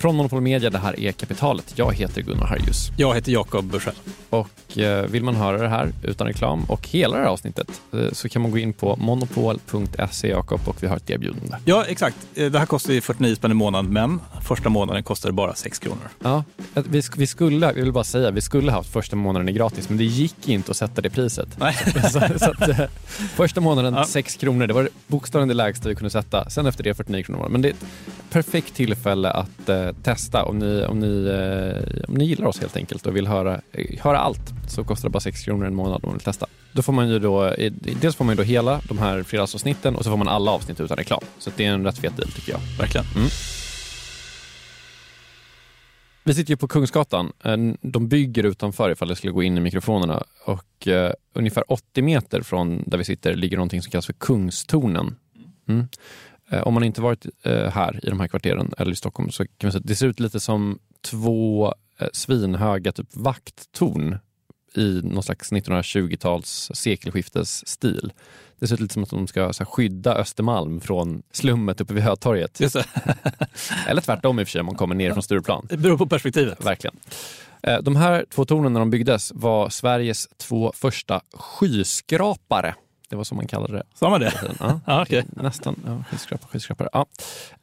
Från Monopol Media, det här är Kapitalet. Jag heter Gunnar Harjus. Jag heter Jakob Bursell. Och eh, vill man höra det här utan reklam och hela det här avsnittet eh, så kan man gå in på monopol.se Jakob och vi har ett erbjudande. Ja, exakt. Eh, det här kostar ju 49 spänn i månaden, men första månaden kostar det bara 6 kronor. Ja, vi, vi skulle, jag vill bara säga, vi skulle haft första månaden gratis, men det gick inte att sätta det priset. Nej. så, så att, eh, första månaden ja. 6 kronor, det var bokstavligen det lägsta vi kunde sätta. Sen efter det 49 kronor. Men det är perfekt tillfälle att eh, testa om ni, om, ni, eh, om ni gillar oss helt enkelt och vill höra, höra allt så kostar det bara 6 kronor en månad om man vill testa. Då får man ju då, dels får man ju då hela de här fredagsavsnitten och så får man alla avsnitt utan reklam. Så det är en rätt fet deal tycker jag. Verkligen. Mm. Vi sitter ju på Kungsgatan. Eh, de bygger utanför ifall det skulle gå in i mikrofonerna och uh, ungefär 80 meter från där vi sitter ligger någonting som kallas för Kungstornen. Mm. Uh, om man inte varit uh, här i de här kvarteren eller i Stockholm så kan man säga att det ser ut lite som två svinhöga typ vakttorn i någon slags 1920-tals sekelskiftesstil. Det ser ut lite som att de ska här, skydda Östermalm från slummet uppe vid Hötorget. Eller tvärtom i och för sig om man kommer ner från Stureplan. Det beror på perspektivet. Verkligen. Eh, de här två tornen när de byggdes var Sveriges två första skyskrapare. Det var så man kallade det. Sa man det? Ja, ah, okay. Nästan. Ja, skyskrapare, skyskrapare. Ja.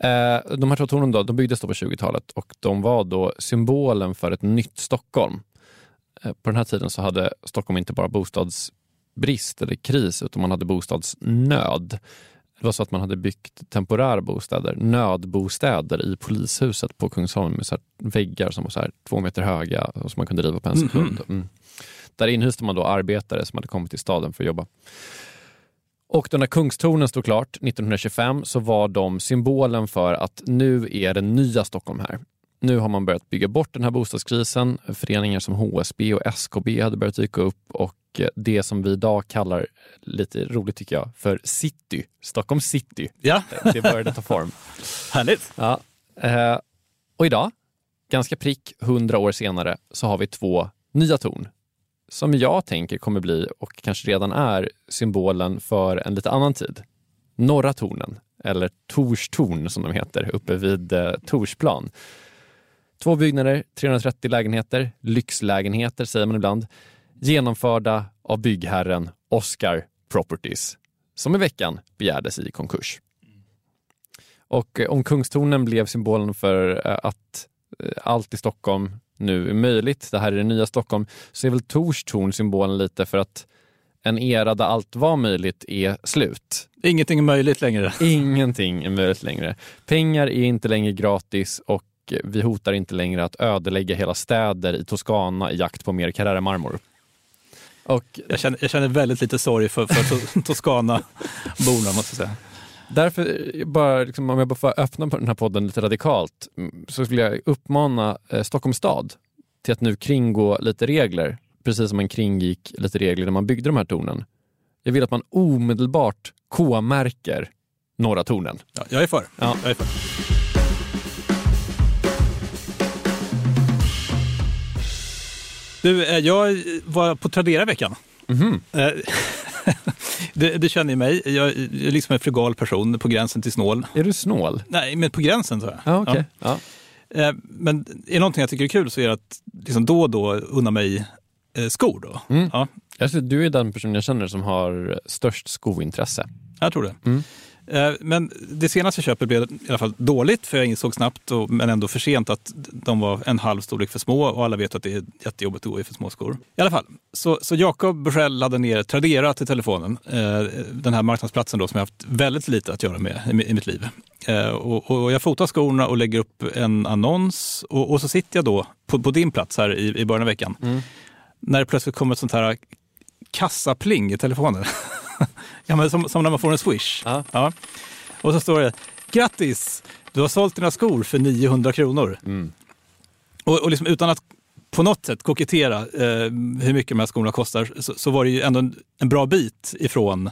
Eh, de här två tornen då, de byggdes då på 20-talet och de var då symbolen för ett nytt Stockholm. Eh, på den här tiden så hade Stockholm inte bara bostadsbrist eller kris utan man hade bostadsnöd. Det var så att man hade byggt temporära bostäder, nödbostäder i polishuset på Kungsholmen med så väggar som var så två meter höga och som man kunde riva på en sekund. Mm. Där inhyste man då arbetare som hade kommit till staden för att jobba. Och då när Kungstornen stod klart 1925 så var de symbolen för att nu är det nya Stockholm här. Nu har man börjat bygga bort den här bostadskrisen. Föreningar som HSB och SKB hade börjat dyka upp och det som vi idag kallar, lite roligt tycker jag, för city. Stockholm city. Ja. Det började ta form. Härligt. Ja. Eh, och idag, ganska prick hundra år senare, så har vi två nya torn som jag tänker kommer bli, och kanske redan är, symbolen för en lite annan tid. Norra tornen, eller Torstorn som de heter, uppe vid eh, Torsplan. Två byggnader, 330 lägenheter, lyxlägenheter säger man ibland, genomförda av byggherren Oscar Properties, som i veckan begärdes i konkurs. Och eh, om Kungstornen blev symbolen för eh, att eh, allt i Stockholm nu är möjligt, det här är det nya Stockholm, så är väl Torstorn symbolen lite för att en era där allt var möjligt är slut. Ingenting är möjligt längre. Ingenting är möjligt längre. Pengar är inte längre gratis och vi hotar inte längre att ödelägga hela städer i Toscana i jakt på mer Carrara-marmor. Och, jag, känner, jag känner väldigt lite sorg för, för Toscana-borna, måste jag säga. Därför, bara, liksom, om jag bara får öppna på den här podden lite radikalt, mm, så skulle jag uppmana eh, Stockholms stad till att nu kringgå lite regler, precis som man kringgick lite regler när man byggde de här tornen. Jag vill att man omedelbart K-märker Norra tornen. Ja, jag är för. Ja. Jag är för. Du, eh, jag var på Tradera i veckan. Mm -hmm. det, det, känner ju mig. Jag är liksom en frugal person på gränsen till snål. Är du snål? Nej, men på gränsen så. Ah, okay. ja. ja. Eh, men är det någonting jag tycker är kul så är det att liksom då och då unna mig skor. Då. Mm. Ja. du är den personen jag känner som har störst skointresse. Jag tror det. Mm. Eh, Men det senaste köpet blev i alla fall dåligt, för jag insåg snabbt, och, men ändå för sent, att de var en halv storlek för små och alla vet att det är jättejobbigt att gå i för små skor. I alla fall, så, så Jakob Bursell laddade ner Tradera till telefonen. Eh, den här marknadsplatsen då, som jag haft väldigt lite att göra med i, i mitt liv. Eh, och, och jag fotar skorna och lägger upp en annons och, och så sitter jag då på, på din plats här i, i början av veckan. När det plötsligt kommer ett sånt här kassapling i telefonen. ja, men som, som när man får en swish. Ja. Ja. Och så står det, grattis, du har sålt dina skor för 900 kronor. Mm. Och, och liksom utan att på något sätt kokettera eh, hur mycket de här skorna kostar så, så var det ju ändå en, en bra bit ifrån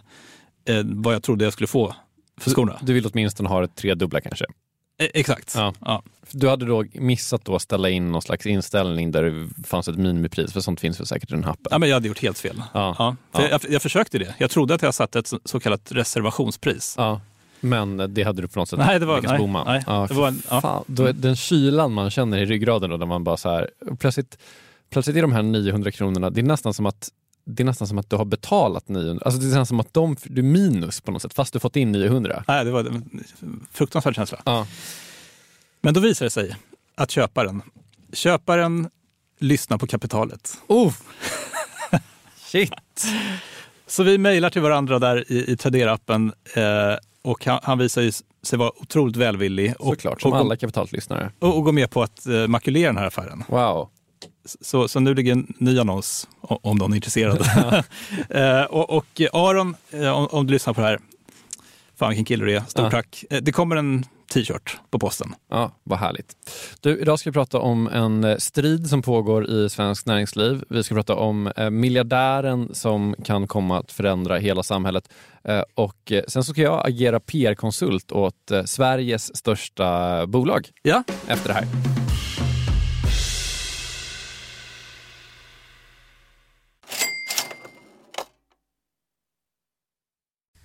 eh, vad jag trodde jag skulle få för skorna. Du vill åtminstone ha det tredubbla kanske? Eh, exakt. Ja. Ja. Du hade då missat då att ställa in någon slags inställning där det fanns ett minimipris, för sånt finns väl säkert i den appen? Ja, men jag hade gjort helt fel. Ja. Ja. För Ja. Jag, jag försökte det. Jag trodde att jag satte ett så, kallat reservationspris. Ja. Men det hade du på något sätt Nej, det var- lyckats bomma? nej. Ja, Det var en- ja. fan. Då är den kylan man känner i ryggraden då, där man bara så här, plötsligt, plötsligt är de här 900 kronorna, det är nästan som att det är nästan som att du har betalat 900, alltså det är nästan som att de, du är minus på något sätt, fast du fått in 900. Nej, det var en fruktansvärd känsla. Ja. Men då visar det sig att köparen, köparen lyssnar på kapitalet. Oh. Shit! Så vi mejlar till varandra där i, i Tradera-appen eh, och han, han visar sig vara otroligt välvillig och, Såklart, som och, alla kapitallyssnare. och, och går med på att eh, makulera den här affären. Wow. Så, så nu ligger en ny annons om någon är intresserad. eh, och, och Aron, eh, om, om du lyssnar på det här, fan vilken kille du är, stort Ja. tack. Eh, det kommer en t-shirt på posten. Ja, vad härligt. Du, idag ska vi prata om en strid som pågår i svenskt näringsliv. Vi ska prata om eh, miljardären som kan komma att förändra hela samhället. Eh, och sen så ska jag agera PR-konsult åt eh, Sveriges största bolag Ja, efter det här.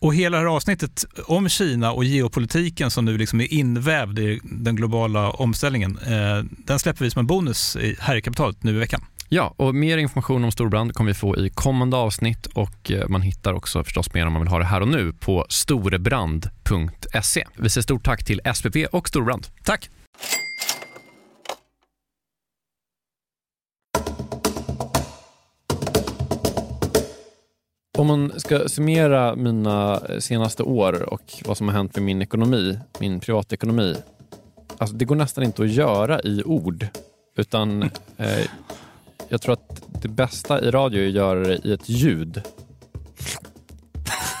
Och hela det här avsnittet om Kina och geopolitiken som nu liksom är invävd i den globala omställningen, eh, den släpper vi som en bonus här i kapitalet nu i veckan. Ja, och mer information om Storbrand kommer vi få i kommande avsnitt och eh, man hittar också förstås mer om man vill ha det här och nu på storebrand.se. Vi säger stort tack till SPP och Storbrand. Tack! Om man ska summera mina senaste år och vad som har hänt med min ekonomi, min privatekonomi. Alltså det går nästan inte att göra i ord. Utan eh, jag tror att det bästa i radio är att göra det i ett ljud.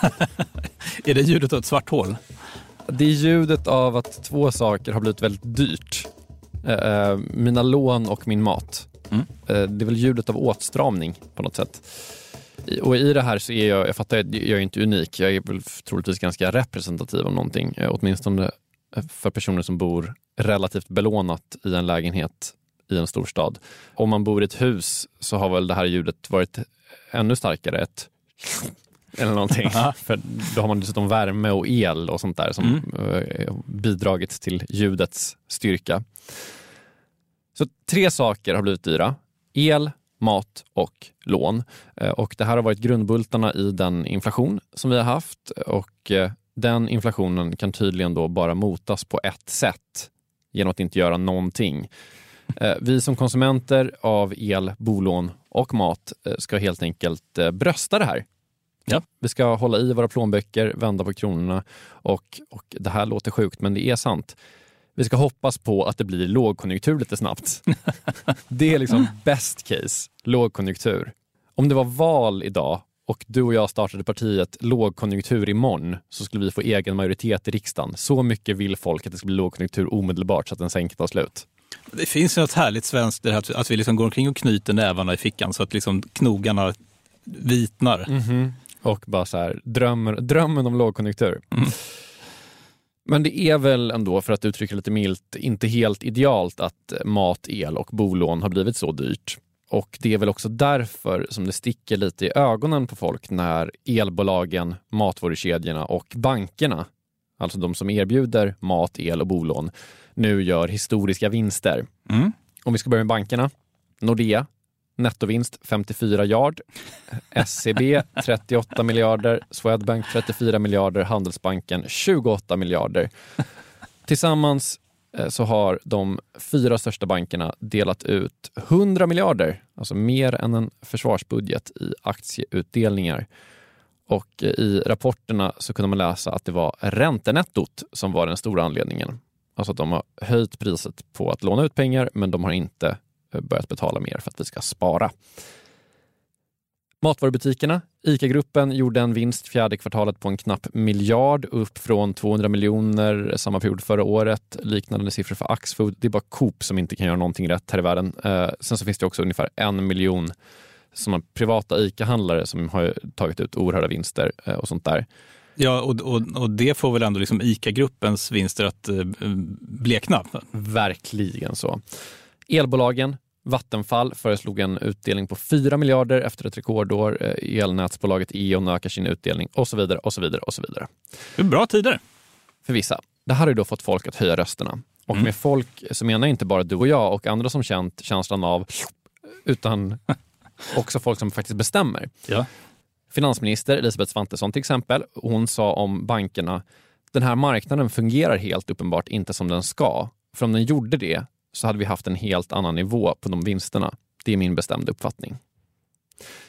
Är det ljudet av ett svart hål? Det är ljudet av att två saker har blivit väldigt dyrt. Eh, eh, mina lån och min mat. Mm. Eh, det är väl ljudet av åtstramning på något sätt. Och i det här så är jag, jag fattar, att jag är inte unik. Jag är väl troligtvis ganska representativ om någonting. Eh, åtminstone eh, för personer som bor relativt belånat i en lägenhet i en storstad. Om man bor i ett hus så har väl det här ljudet varit ännu starkare. Ett eller någonting. För då har man dessutom värme och el och sånt där som eh, bidragit till ljudets styrka. Så tre saker har blivit dyra. El, mat och lån. Eh, Och det här har varit grundbultarna i den inflation som vi har haft och eh, den inflationen kan tydligen då bara motas på ett sätt genom att inte göra någonting. Eh, vi som konsumenter av el, bolån och mat ska helt enkelt brösta det här. Ja. Vi ska hålla i våra plånböcker, vända på kronorna och, och det här låter sjukt men det är sant. Vi ska hoppas på att det blir lågkonjunktur lite snabbt. det är liksom best case, lågkonjunktur. Om det var val idag och du och jag startade partiet lågkonjunktur imorgon så skulle vi få egen majoritet i riksdagen. Så mycket vill folk att det ska bli lågkonjunktur omedelbart så att den sen kan ta slut. Det finns något härligt svenskt det här att- vi liksom går omkring och knyter nävarna i fickan så att liksom knogarna vitnar. Och bara så här, drömmer, drömmen om lågkonjunktur. Men det är väl ändå, för att uttrycka lite milt, inte helt idealt att mat, el och bolån har blivit så dyrt. Och det är väl också därför som det sticker lite i ögonen på folk när elbolagen, matvarukedjorna och bankerna, alltså de som erbjuder mat, el och bolån, nu gör historiska vinster. Mm. Om vi ska börja med bankerna. Nordea, nettovinst 54 yard. SCB 38 miljarder. Swedbank 34 miljarder. Handelsbanken 28 miljarder. Tillsammans eh, så har de fyra största bankerna delat ut 100 miljarder, alltså mer än en försvarsbudget i aktieutdelningar. Och eh, i rapporterna så kunde man läsa att det var räntenettot som var den stora anledningen. Alltså att de har höjt priset på att låna ut pengar men de har inte börjat betala mer för att vi ska spara. Matvarubutikerna, ICA-gruppen gjorde en vinst fjärde kvartalet på en knapp miljard upp från 200 miljoner samma period förra året. Liknande siffror för Axfood. Det är bara Coop som inte kan göra någonting rätt här i världen. Eh, sen så finns det också ungefär en miljon såna privata ICA-handlare som har tagit ut oerhörda vinster eh, och sånt där. Ja, och, och, och det får väl ändå liksom ICA-gruppens vinster att eh, blekna. Verkligen så. Elbolagen, Vattenfall föreslog en utdelning på 4 miljarder efter ett rekordår. Eh, Elnätsbolaget E.ON ökar sin utdelning och så vidare och så vidare och så vidare. Det är bra tider. För vissa. Det här har ju då fått folk att höja rösterna. Och med folk så menar jag inte bara du och jag och andra som känt känslan av utan också folk som faktiskt bestämmer. Ja. Finansminister Elisabeth Svantesson till exempel, hon sa om bankerna, den här marknaden fungerar helt uppenbart inte som den ska. För om den gjorde det så hade vi haft en helt annan nivå på de vinsterna. Det är min bestämda uppfattning.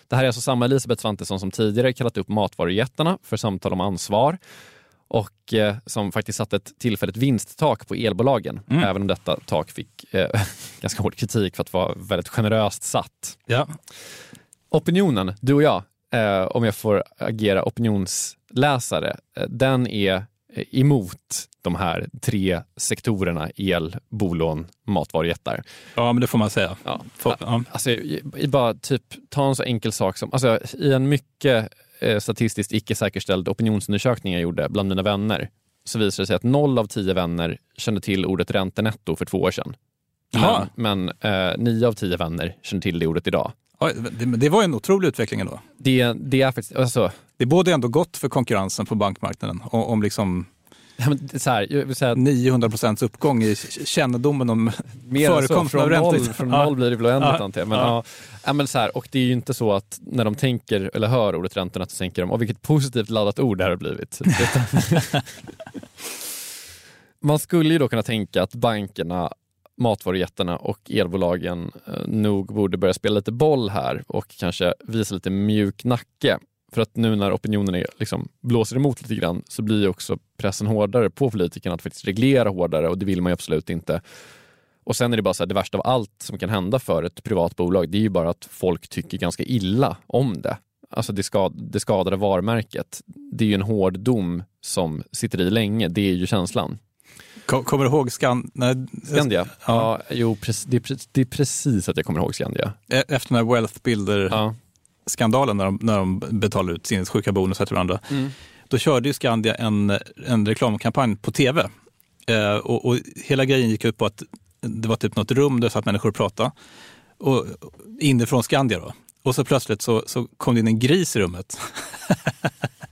Det här är alltså samma Elisabeth Svantesson som tidigare kallat upp matvarujättarna för samtal om ansvar och eh, som faktiskt satte ett tillfälligt vinsttak på elbolagen, även om detta tak fick eh, ganska hård kritik för att vara väldigt generöst satt. Ja. Opinionen, du och jag, eh, om jag får agera opinionsläsare, eh, den är eh, emot de här tre sektorerna el, bolån, matvarujättar. ja, men det får man säga. Ja. Får, ja. Alltså, bara typ, ta en så enkel sak som, alltså, i en mycket eh, statistiskt icke säkerställd opinionsundersökning jag gjorde bland mina vänner, så visade det sig att noll av tio vänner kände till ordet räntenetto för två år sedan. Jaha. Men, men eh, nio av tio vänner känner till det ordet idag. Oj, det, det var en otrolig utveckling ändå. Det, det är faktiskt, alltså, Det både ändå gott för konkurrensen på bankmarknaden om liksom så här, jag vill säga att 900 procents uppgång i kännedomen om förekomsten av räntor. från noll blir det väl oändligt Ja. antar jag. Men, Ja. ja. Men så här, och det är ju inte så att när de tänker eller hör ordet räntorna så tänker de, åh vilket positivt laddat ord det här har blivit. Man skulle ju då kunna tänka att bankerna, matvarujättarna och elbolagen eh, nog borde börja spela lite boll här och kanske visa lite mjuk nacke. För att nu när opinionen är, liksom, blåser emot lite grann så blir också pressen hårdare på politikerna att faktiskt reglera hårdare och det vill man ju absolut inte. Och sen är det bara så här, det värsta av allt som kan hända för ett privat bolag, det är ju bara att folk tycker ganska illa om det. Alltså det, skad, det skadade varumärket. Det är ju en hård dom som sitter i länge, det är ju känslan. Ko- Kommer du ihåg Skan... Nej, Skandia? Ja, jo, precis, det, är, precis- att jag kommer ihåg Skandia. e- Efter den här Wealth Builder-skandalen Ja. När, de, när de betalade ut sinnessjuka bonusar till varandra. Mm. Då körde ju Skandia en, en reklamkampanj på tv. Eh, och, och hela grejen gick ut på att det var typ något rum där satt människor och pratade. Och, inifrån Skandia då. Och så plötsligt så, så kom det in en gris i rummet.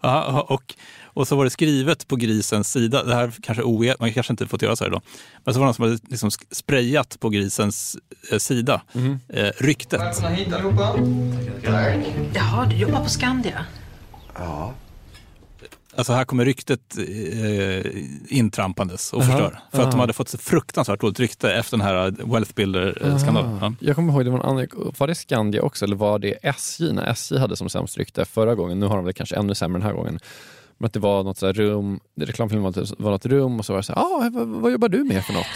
ja, och, och så var det skrivet på grisens sida, det här kanske oe, man kanske inte fått göra så här då, men så var det någon som hade liksom sprayat på grisens eh, sida, eh, ryktet. Välkomna hit allihopa. Tack. Jaha, du jobbar på Skandia? Ja, Alltså här kommer ryktet eh, intrampandes och Aha, förstör. För att de hade fått så fruktansvärt dåligt rykte efter den här Wealth Builder-skandalen. Aha. Jag kommer ihåg, det var, en annan, var det Skandia också eller var det SJ när SJ hade som sämst rykte förra gången? Nu har de väl kanske ännu sämre den här gången. Men att det var något så här rum, reklamfilmen var, typ- var något rum och så var det så här, ah, vad, vad jobbar du med för något?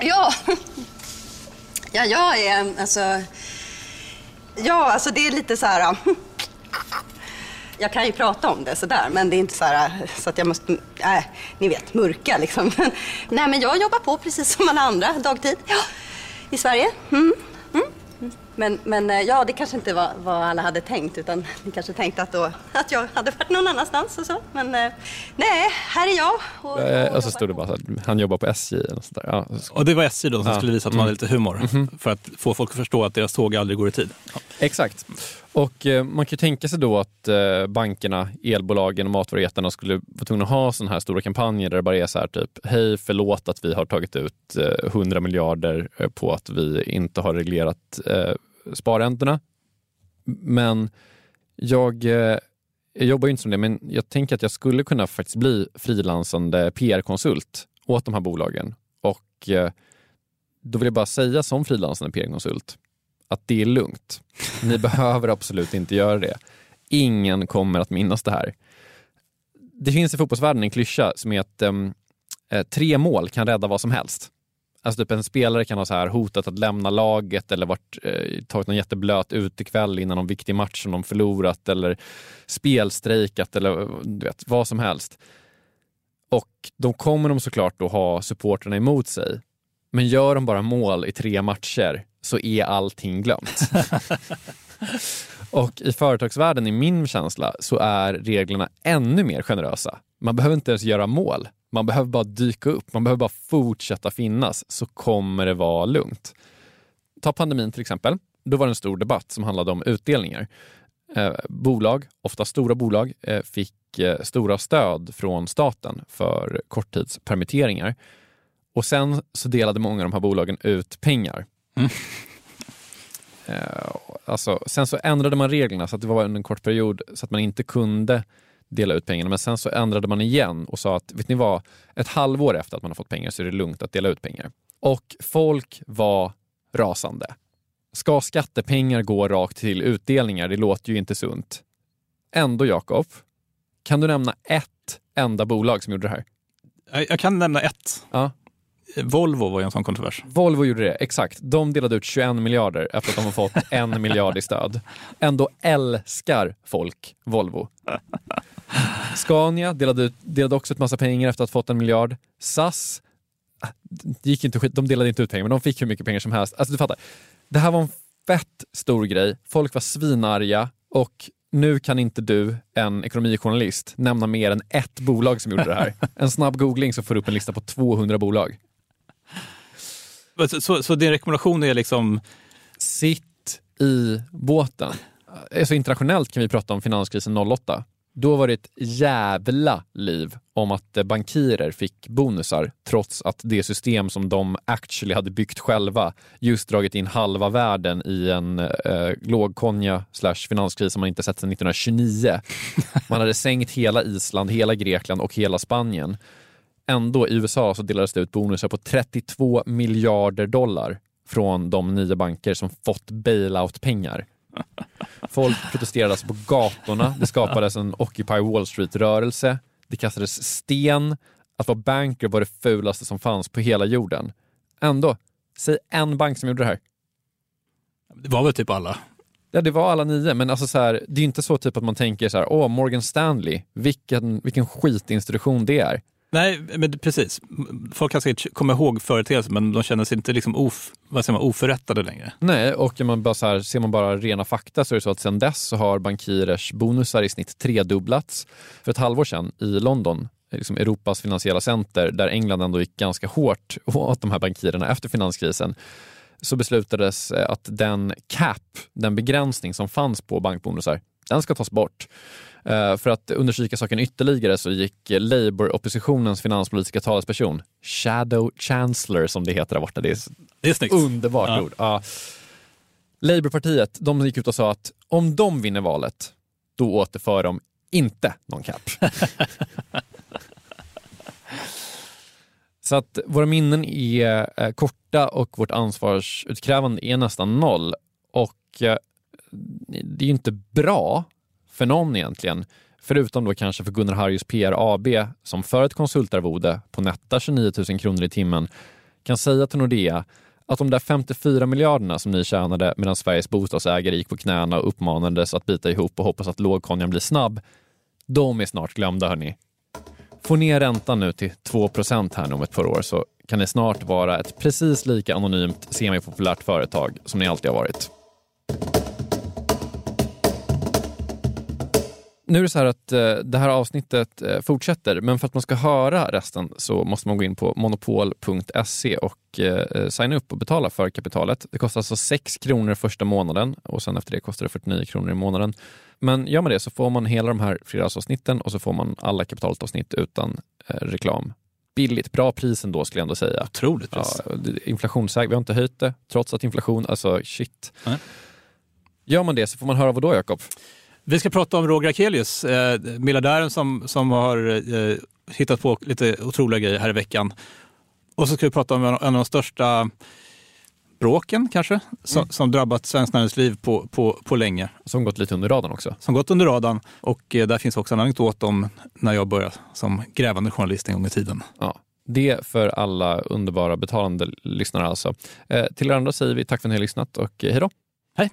Ja. ja, jag är alltså... Ja, alltså det är lite så här... Jag kan ju prata om det sådär, men det är inte så här så att jag måste, nej, ni vet, mörka liksom. nej, men jag jobbar på precis som alla andra dagtid. Ja, i Sverige. Mm. Mm. Men, men eh, ja, det kanske inte var vad alla hade tänkt, utan ni kanske tänkte att, då, att jag hade varit någon annanstans och så. Men eh, nej, här är jag. Och, Eh, och så jobbar stod det bara så här, han jobbar på SJ. Eller så där. Ja, så- Och det var SJ då som Ja. skulle visa att de hade lite humor. För att få folk att förstå att deras tåg aldrig går i tid. Ja. Exakt. Och eh, man kan ju tänka sig då att eh, bankerna, elbolagen och matvarujättarna skulle vara tvungna att ha sådana här stora kampanjer där det bara är så här typ, hej förlåt att vi har tagit ut eh, 100 miljarder eh, på att vi inte har reglerat eh, sparräntorna. Men jag, eh, jag jobbar ju inte som det, men jag tänker att jag skulle kunna faktiskt bli frilansande PR-konsult åt de här bolagen. Och eh, då vill jag bara säga som frilansande PR-konsult att det är lugnt. Ni behöver absolut inte göra det. Ingen kommer att minnas det här. Det finns i fotbollsvärlden en klyscha som är att em, eh, tre mål kan rädda vad som helst. Alltså typ en spelare kan ha så här hotat att lämna laget eller varit, eh, tagit någon jätteblöt utekväll innan någon viktig match som de förlorat eller spelstrejkat eller du vet, vad som helst. Och då kommer de såklart då ha supporterna emot sig. Men gör de bara mål i tre matcher så är allting glömt. och i företagsvärlden, i min känsla, så är reglerna ännu mer generösa. Man behöver inte ens göra mål. Man behöver bara dyka upp. Man behöver bara fortsätta finnas så kommer det vara lugnt. Ta pandemin till exempel. Då var det en stor debatt som handlade om utdelningar. Eh, bolag, ofta stora bolag, eh, fick eh, stora stöd från staten för korttidspermitteringar. Och sen så delade många av de här bolagen ut pengar. Eh, alltså, sen så ändrade man reglerna så att det var under en kort period så att man inte kunde dela ut pengarna. Men sen så ändrade man igen och sa att vet ni vad, ett halvår efter att man har fått pengar så är det lugnt att dela ut pengar. Och folk var rasande. Ska skattepengar gå rakt till utdelningar? Det låter ju inte sunt. Ändå, Jakob, kan du nämna ett enda bolag som gjorde det här? Jag, jag kan nämna ett. Ja. Volvo var ju en sån kontrovers. Volvo gjorde det, exakt. De delade ut 21 miljarder efter att de har fått en miljard i stöd. Ändå älskar folk Volvo. Scania delade, ut, delade också ut massa pengar efter att ha fått en miljard. SAS, det gick inte skit, de delade inte ut pengar, men de fick hur mycket pengar som helst. Alltså du fattar, det här var en fett stor grej. Folk var svinarga och nu kan inte du, en ekonomijournalist, nämna mer än ett bolag som gjorde det här. En snabb googling så får du upp en lista på 200 bolag. Så, så, så din rekommendation är liksom, sitt i båten. Alltså internationellt kan vi prata om finanskrisen 08. Då var det ett jävla liv om att bankirer fick bonusar trots att det system som de actually hade byggt själva just dragit in halva världen i en eh, lågkonja slash finanskris som man inte sett sedan 1929. Man hade sänkt hela Island, hela Grekland och hela Spanien. Ändå i USA så delades det ut bonusar på 32 miljarder dollar från de nio banker som fått bailout-pengar. Folk protesterade alltså på gatorna. Det skapades en Occupy Wall Street-rörelse. Det kastades sten. Att vara banker var det fulaste som fanns på hela jorden. Ändå, säg en bank som gjorde det här. det var väl typ alla. Ja, det var alla nio, men alltså så här, det är ju inte så typ att man tänker så här, åh, Morgan Stanley, vilken, vilken skitinstitution det är. Nej, men precis. Folk kan säkert komma ihåg företeelsen, men de känner sig inte liksom of, vad säger man, oförrättade längre. Nej, och man bara så här, ser man bara rena fakta så är det så att sedan dess så har bankirers bonusar i snitt tredubblats. För ett halvår sedan i London, liksom Europas finansiella center, där England ändå gick ganska hårt åt de här bankirerna efter finanskrisen, så beslutades eh, att den cap, den begränsning som fanns på bankbonusar, den ska tas bort. Eh, För att understryka saken ytterligare så gick Labour-oppositionens finanspolitiska talesperson, Shadow Chancellor som det heter där borta, det är Det är snyggt. Underbart Ja. ord. Ja. Labourpartiet de gick ut och sa att om de vinner valet, då återför de inte någon cap. Så att våra minnen är eh, korta och vårt ansvarsutkrävande är nästan noll. Och eh, det är ju inte bra för någon egentligen. Förutom då kanske för Gunnar Harjus PR AB som för ett konsultarvode på nätta 29 000 kronor i timmen kan säga till Nordea att de där 54 miljarderna som ni tjänade medan Sveriges bostadsägare gick på knäna och uppmanades att bita ihop och hoppas att lågkonjan blir snabb, de är snart glömda hörni. Få ner räntan nu till 2% här nu om ett par år så kan ni snart vara ett precis lika anonymt semipopulärt företag som ni alltid har varit. Nu är det så här att eh, det här avsnittet eh, fortsätter, men för att man ska höra resten så måste man gå in på monopol.se och eh, signa upp och betala för kapitalet. Det kostar alltså 6 kronor första månaden och sen efter det kostar det 49 kronor i månaden. Men gör man det så får man hela de här fredagsavsnitten och så får man alla kapitalavsnitt utan eh, reklam. Billigt, bra pris ändå skulle jag ändå säga. Otroligt pris. Ja, inflationssäkert, vi har inte höjt det trots att inflation, alltså shit. Nej. Gör man det så får man höra vad då Jakob? Vi ska prata om Roger Akelius, eh, miljardären som, som har eh, hittat på lite otroliga grejer här i veckan. Och så ska vi prata om en av de största bråken kanske, som, Mm. som drabbat svenskt näringsliv på, på, på länge. Som gått lite under radarn också. Som gått under radarn. Och eh, där finns också en anekdot om när jag började som grävande journalist en gång i tiden. Ja, det för alla underbara betalande lyssnare alltså. Eh, till er andra säger vi tack för att ni har lyssnat och eh, hej då. Hej.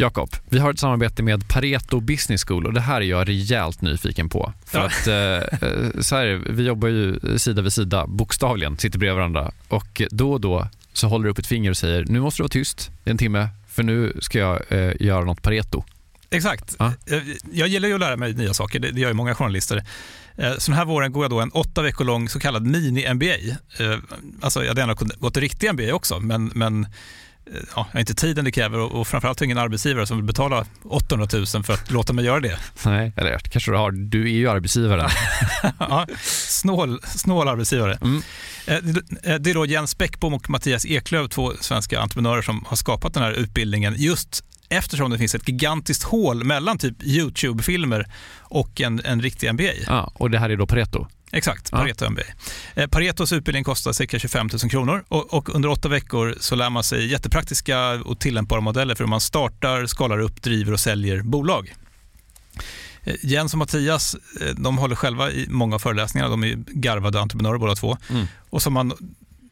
Jakob, vi har ett samarbete med Pareto Business School och det här är jag rejält nyfiken på. För Ja. att eh, eh, så här, vi jobbar ju sida vid sida, bokstavligen, sitter bredvid varandra och då och då så håller du upp ett finger och säger nu måste du vara tyst i en timme för nu ska jag eh, göra något Pareto. Exakt. Ja. Eh, Jag gillar ju att lära mig nya saker, det gör ju många journalister. Eh, Så den här våren går jag då en åtta veckor lång så kallad mini-MBA. Eh, Alltså jag hade gärna gått riktig MBA också, men, men ja, jag har inte tiden det kräver och, och framförallt ingen arbetsgivare som vill betala 800 000 för att låta mig göra det. Nej, eller kanske du har, du är ju arbetsgivare. Ja, snål, snål arbetsgivare. Mm. Eh, det- Det är då Jens Bäckbom och Mattias Eklöf, två svenska entreprenörer som har skapat den här utbildningen just eftersom det finns ett gigantiskt hål mellan typ YouTube-filmer och en, en riktig MBA. Ja, och det här är då Pareto. Exakt, Ja. Pareto MBA. Eh, Paretos utbildning kostar cirka 25 000 kronor och, och under åtta veckor så lär man sig jättepraktiska och tillämpbara modeller för hur man startar, skalar upp, driver och säljer bolag. Eh, Jens och Mattias eh, de håller själva i många av föreläsningarna. De är garvade entreprenörer båda två. Mm. Och har man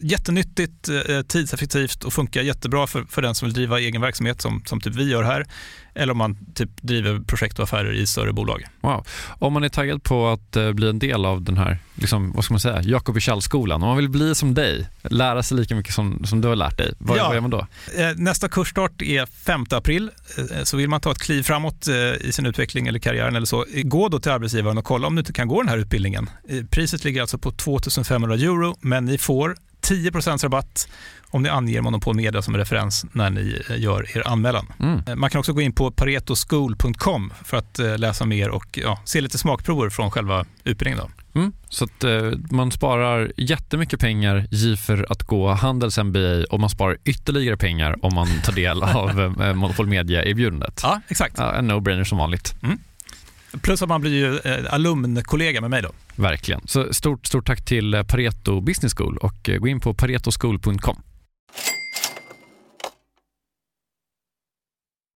Jättenyttigt, eh, tidseffektivt och funkar jättebra för, för den som vill driva egen verksamhet som, som typ vi gör här. Eller om man typ driver projekt och affärer i större bolag. Wow. Om man är taggad på att eh, bli en del av den här, liksom, vad ska man säga, Jakob skolan om man vill bli som dig, lära sig lika mycket som, som du har lärt dig, vad, Ja. vad gör man då? Eh, Nästa kursstart är 5 april. Så vill man ta ett kliv framåt i sin utveckling eller karriären eller så, gå då till arbetsgivaren och kolla om du inte kan gå den här utbildningen. Priset ligger alltså på 2500 euro, men ni får 10% rabatt om ni anger Monopol Media som referens när ni eh, gör er anmälan. Mm. Eh, Man kan också gå in på paretoschool.com för att eh, läsa mer och ja, se lite smakprover från själva utbildningen. Då. Mm. Så att eh, man sparar jättemycket pengar för att gå Handels MBA och man sparar ytterligare pengar om man tar del av eh, Monopol Media-erbjudandet. Ja, exakt. Ja, en no-brainer som vanligt, Plus att man blir ju eh, alumnkollega med mig då. verkligen. Så stort, stort tack till eh, Pareto Business School och eh, gå in på paretoschool.com.